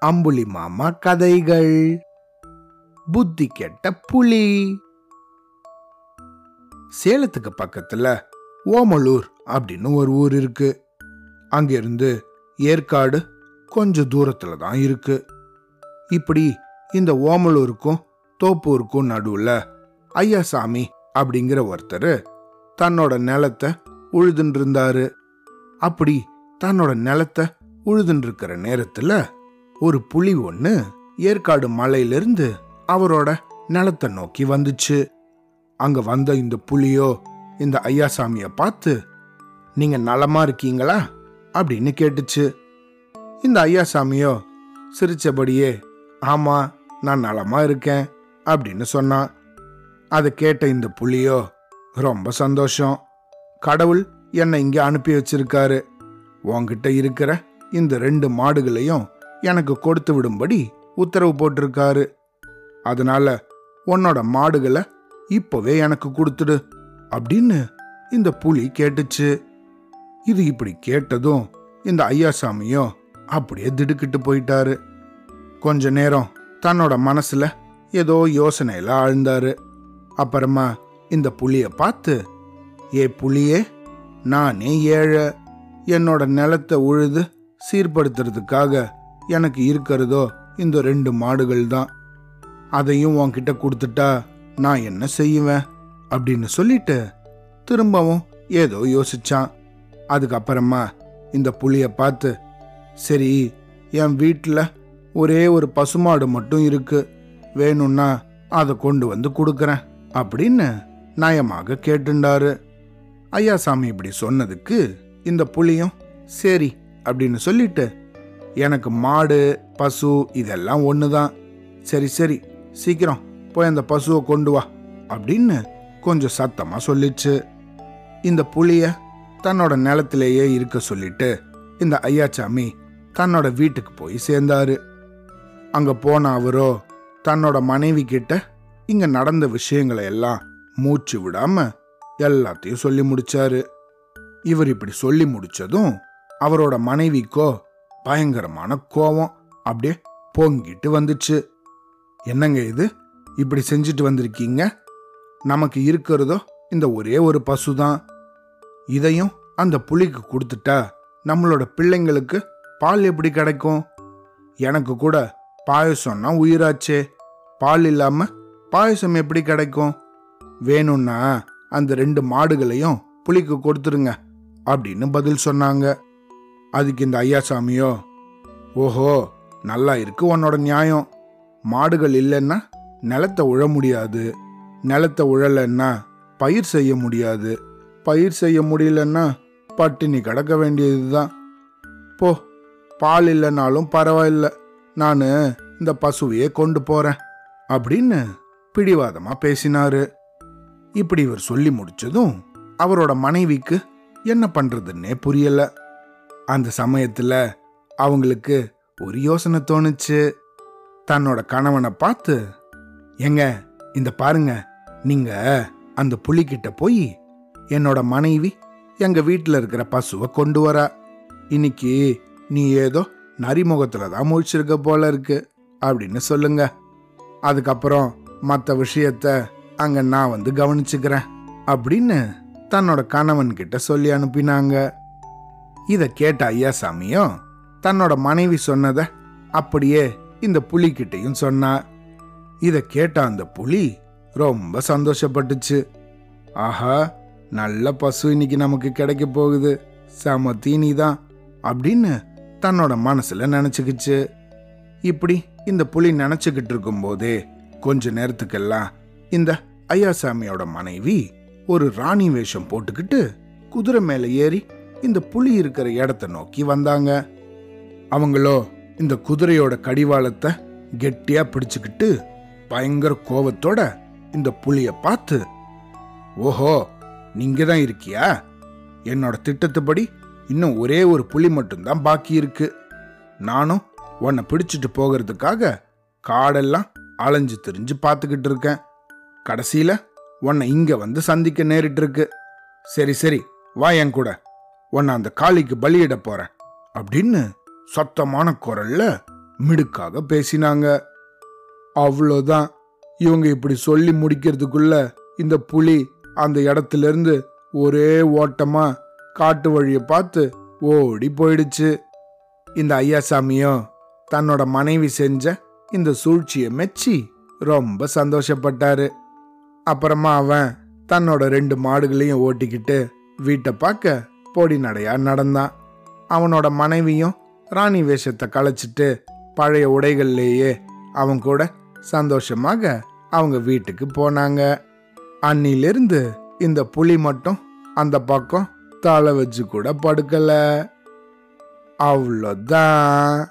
அம்புலி மாமா கதைகள். புத்தி கெட்ட புலி. சேலத்துக்கு பக்கத்துல ஓமலூர் அப்படின்னு ஒரு ஊர் இருக்கு. அங்கிருந்து ஏற்காடு கொஞ்சம் தூரத்துல தான் இருக்கு. இப்படி இந்த ஓமலூருக்கும் தோப்பூருக்கும் நடுவுல ஐயாசாமி அப்படிங்கிற ஒருத்தர் தன்னோட நிலத்தை உழுதுன்னு இருந்தாரு அப்படி தன்னோட நிலத்தை உழுதுன்னு நேரத்தில் நேரத்துல ஒரு புலி ஒன்று ஏற்காடு மலையிலிருந்து அவரோட நிலத்தை நோக்கி வந்துச்சு. அங்க வந்த இந்த புலியோ இந்த ஐயாசாமிய பார்த்து நீங்க நலமா இருக்கீங்களா? அப்படின்னு கேட்டுச்சு. இந்த ஐயாசாமியோ சிரிச்சபடியே ஆமா நான் நலமா இருக்கேன் அப்படின்னு சொன்னான் அதை கேட்ட இந்த புலியோ ரொம்ப சந்தோஷம். கடவுள் என்னை இங்கே அனுப்பி வச்சிருக்காரு. உன்கிட்ட இருக்கிற இந்த ரெண்டு மாடுகளையும் எனக்கு கொடுத்து விடும்படி உத்தரவு போட்டிருக்காரு. அதனால உன்னோட மாடுகளை இப்போவே எனக்கு கொடுத்துடு அப்படின்னு இந்த புலி கேட்டுச்சு. இது இப்படி கேட்டதும் இந்த ஐயாசாமியும் அப்படியே திடுக்கிட்டு போயிட்டாரு. கொஞ்ச நேரம் தன்னோட மனசுல ஏதோ யோசனையில ஆழ்ந்தாரு. அப்புறமா இந்த புளியை பார்த்து ஏ புலியே நானே ஏழை என்னோட நிலத்தை உழுது சீர்படுத்துறதுக்காக எனக்கு இருக்கிறதோ இந்த ரெண்டு மாடுகள் தான் அதையும் உன்கிட்ட கொடுத்துட்டா நான் என்ன செய்வேன்? அப்படின்னு சொல்லிட்டு திரும்பவும் ஏதோ யோசிச்சான். அதுக்கப்புறமா இந்த புளிய பார்த்து சரி என் வீட்டில் ஒரே ஒரு பசுமாடு மட்டும் இருக்கு. வேணும்னா அதை கொண்டு வந்து கொடுக்குறேன் அப்படின்னு நயமாக கேட்டுண்டாரு. ஐயாசாமி இப்படி சொன்னதுக்கு இந்த புளியும் சரி அப்படின்னு சொல்லிட்டு எனக்கு மாடு பசு இதெல்லாம் ஒன்று தான் சரி சரி சீக்கிரம் போய் அந்த பசுவை கொண்டு வா அப்படின்னு கொஞ்சம் சத்தமாக சொல்லிச்சு. இந்த புளிய தன்னோட நிலத்திலேயே இருக்க சொல்லிட்டு இந்த ஐயாச்சாமி தன்னோட வீட்டுக்கு போய் சேர்ந்தாரு. அங்கே போன அவரோ தன்னோட மனைவி கிட்ட இங்கே நடந்த விஷயங்களை எல்லாம் மூச்சு விடாம எல்லாத்தையும் சொல்லி முடிச்சாரு. இவர் இப்படி சொல்லி முடிச்சதும் அவரோட மனைவிக்கோ பயங்கரமான கோவம் அப்படியே பொங்கிட்டு வந்துச்சு. என்னங்க இது? இப்படி செஞ்சுட்டு வந்திருக்கீங்க? நமக்கு இருக்கிறதோ இந்த ஒரே ஒரு பசு தான் இதையும் அந்த புலிக்கு கொடுத்துட்டா நம்மளோட பிள்ளைங்களுக்கு பால் எப்படி கிடைக்கும்? எனக்கு கூட பாயசம்னா உயிராச்சே. பால் இல்லாம பாயசம் எப்படி கிடைக்கும்? வேணும்னா அந்த ரெண்டு மாடுகளையும் புலிக்கு கொடுத்துருங்க. அப்படின்னு பதில் சொன்னாங்க. அதுக்கு இந்த ஐயாசாமியோ ஓஹோ நல்லா இருக்கு உன்னோட நியாயம். மாடுகள் இல்லைன்னா நிலத்தை உழ முடியாது. நிலத்தை உழலைன்னா பயிர் செய்ய முடியாது. பயிர் செய்ய முடியலன்னா பட்டினி கிடக்க வேண்டியது தான் போ பால் இல்லைனாலும் பரவாயில்ல. நான் இந்த பசுவையே கொண்டு போறேன் அப்படின்னு பிடிவாதமா பேசினாரு. இப்படி இவர் சொல்லி முடிச்சதும் அவரோட மனைவிக்கு என்ன பண்றதுன்னே புரியல. அந்த சமயத்துல அவங்களுக்கு ஒரு யோசனை தோணுச்சு. தன்னோட கணவனை பார்த்து ஏங்க இந்த பாருங்க நீங்க அந்த புலிகிட்ட போய் என்னோட மனைவி எங்க வீட்டில் இருக்கிற பசுவை கொண்டு வரா. இன்னைக்கு நீ ஏதோ நரிமுகத்துல தான் முழிச்சிருக்க போல இருக்கு அப்படின்னு சொல்லுங்க. அதுக்கப்புறம் மற்ற விஷயத்த அங்க நான் வந்து கவனிச்சுக்கிறேன் அப்படின்னு தன்னோட கணவன் கிட்ட சொல்லி அனுப்பினாங்க. இத கேட்ட ஐயாசாமியும் தன்னோட மனைவி சொன்னத அப்படியே இந்த புலிகிட்டையும் சொன்னா. இத கேட்ட அந்த புலி ரொம்ப சந்தோஷப்பட்டுச்சு. ஆஹா நல்ல பசு இன்னைக்கு நமக்கு கிடைக்க போகுது. செம தீனி தான் அப்படின்னு தன்னோட மனசுல நினைச்சுக்கிச்சு. இப்படி இந்த புலி நினைச்சுக்கிட்டு இருக்கும்போதே கொஞ்ச நேரத்துக்கெல்லாம் இந்த ஐயாசாமியோட மனைவி ஒரு ராணி வேஷம் போட்டுக்கிட்டு குதிரை மேலே ஏறி இந்த புலி இருக்கிற இடத்த நோக்கி வந்தாங்க. அவங்களோ இந்த குதிரையோட கடிவாளத்தை கெட்டியா பிடிச்சுக்கிட்டு பயங்கர கோவத்தோட இந்த புலிய பார்த்து ஓஹோ நீங்க தான் இருக்கியா? என்னோட திட்டத்துப்படி இன்னும் ஒரே ஒரு புலி மட்டும்தான் பாக்கி இருக்கு. நானும் உன்னை பிடிச்சிட்டு போகிறதுக்காக காடெல்லாம் அலைஞ்சு திரிஞ்சு பார்த்துக்கிட்டு இருக்கேன். கடைசியில உன்னை இங்க வந்து சந்திக்க நேரிட்டு இருக்கு சரி சரி வா என் கூட. உன்னை அந்த காளிக்கு பலியிட போறேன். அப்படின்னு சத்தமான குரல்ல மிடுக்காக பேசினாங்க. அவ்வளோதான். இவங்க இப்படி சொல்லி முடிக்கிறதுக்குள்ள இந்த புலி அந்த இடத்துல இருந்து ஒரே ஓட்டமா காட்டு வழியை பார்த்து ஓடி போயிடுச்சு. இந்த ஐயாசாமியும் தன்னோட மனைவி செஞ்ச இந்த சூழ்ச்சியை மெச்சி ரொம்ப சந்தோஷப்பட்டாரு. அப்புறமா அவன் தன்னோட ரெண்டு மாடுகளையும் ஓட்டிக்கிட்டு வீட்டை பார்க்க போடி நடையா நடந்தான். அவனோட மனைவியும் ராணி வேஷத்தை களைச்சிட்டு பழைய உடைகள்லேயே அவன் கூட சந்தோஷமாக அவங்க வீட்டுக்கு போனாங்க. அன்னிலிருந்து இந்த புலி மட்டும் அந்த பக்கம் தலை வச்சு கூட படுக்கல. அவ்வளோதான்.